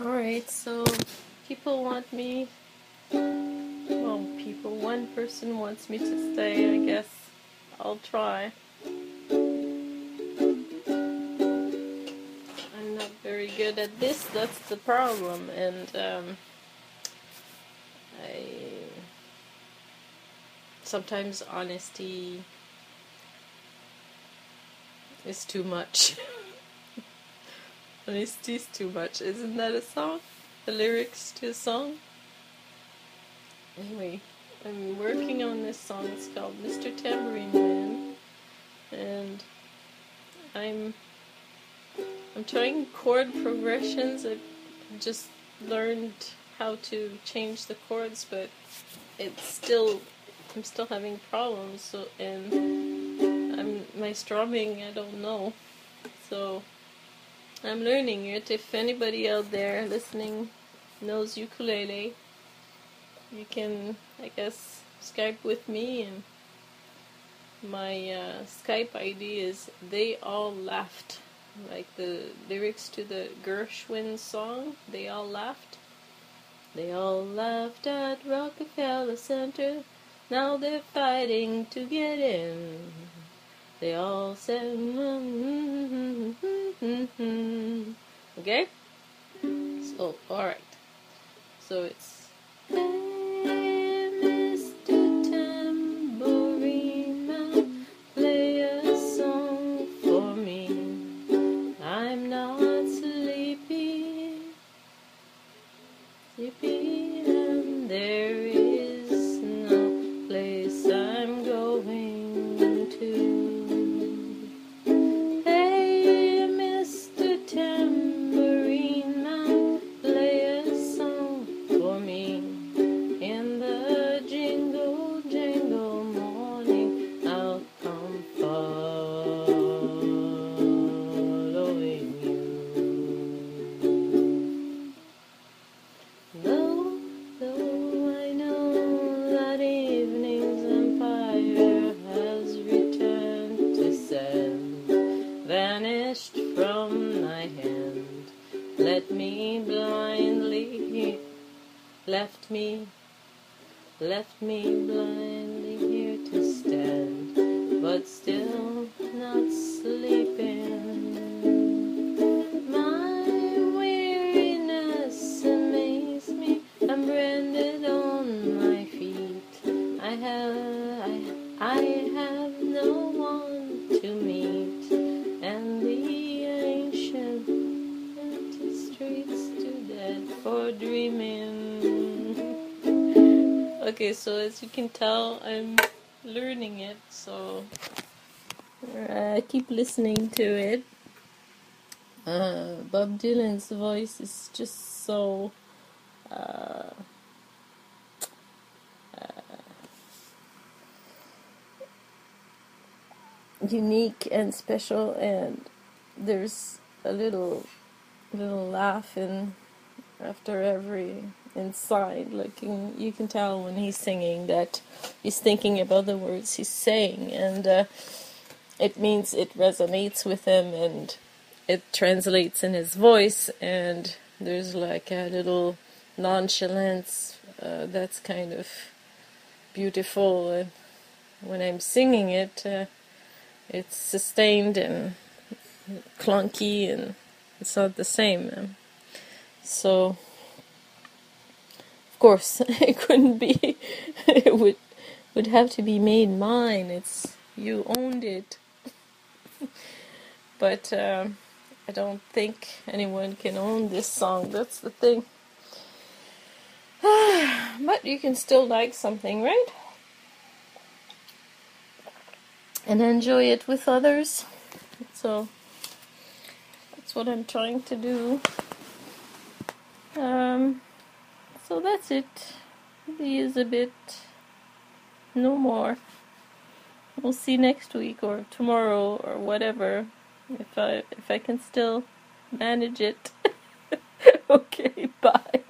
Alright, so people want me. Well, people, one person wants me to stay, I guess. I'll try. I'm not very good at this, that's the problem, and um, I. Sometimes honesty is too much. Honesty is too much. Isn't that a song? The lyrics to a song? Anyway, I'm working on this song. It's called Mr. Tambourine Man. And I'm I'm trying chord progressions. I've just learned how to change the chords, but it's still I'm still having problems. So and I'm my strumming. I don't know. So I'm learning it. If anybody out there listening knows ukulele, you can, I guess, Skype with me. And my uh, Skype ID is They All Laughed. Like the lyrics to the Gershwin song, They All Laughed. They all laughed at Rockefeller Center. Now they're fighting to get in. They all said, mm-hmm, mm-hmm. okay? So, alright. So it's. Hey, Mr. Tambourine left me, left me blindly here to stand, but still not sleeping. My weariness amazed me. I'm branded on my feet. I have, I, I have no one to meet, and the ancient empty streets too dead for dreaming. Okay, so as you can tell, I'm learning it, so I keep listening to it. Uh, Bob Dylan's voice is just so uh, unique and special, and there's a little little laugh in after every inside. Like you, you can tell when he's singing that he's thinking about the words he's saying, and uh, it means it resonates with him and it translates in his voice and there's like a little nonchalance uh, that's kind of beautiful and when i'm singing it uh, it's sustained and clunky and it's not the same so of course it couldn't be it would would have to be made mine it's you owned it but um, I don't think anyone can own this song. That's the thing. but you can still like something, right? And enjoy it with others. So that's what I'm trying to do. Um, so that's it. He is a bit no more. We'll see next week or tomorrow or whatever if I if I can still manage it. okay, bye.